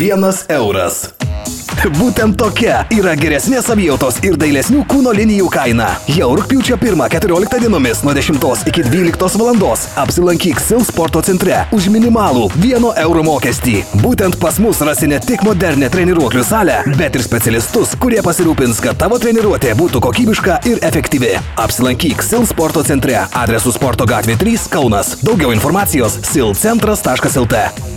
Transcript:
vienas euras. Būtent tokia yra geresnės savijautos ir dailesnių kūno linijų kaina. Jau rūpiučio 1-14 dienomis nuo 10 iki 12 val. apsilankyk Sil sporto centre už minimalų 1 euro mokestį. Būtent pas mus rasi ne tik modernę treniruoklių salę, bet ir specialistus, kurie pasirūpins, kad tavo treniruotė būtų kokybiška ir efektyvi. Apsilankyk Sil sporto centre adresu Sporto gatvė 3 Kaunas. Daugiau informacijos silcentras.lt.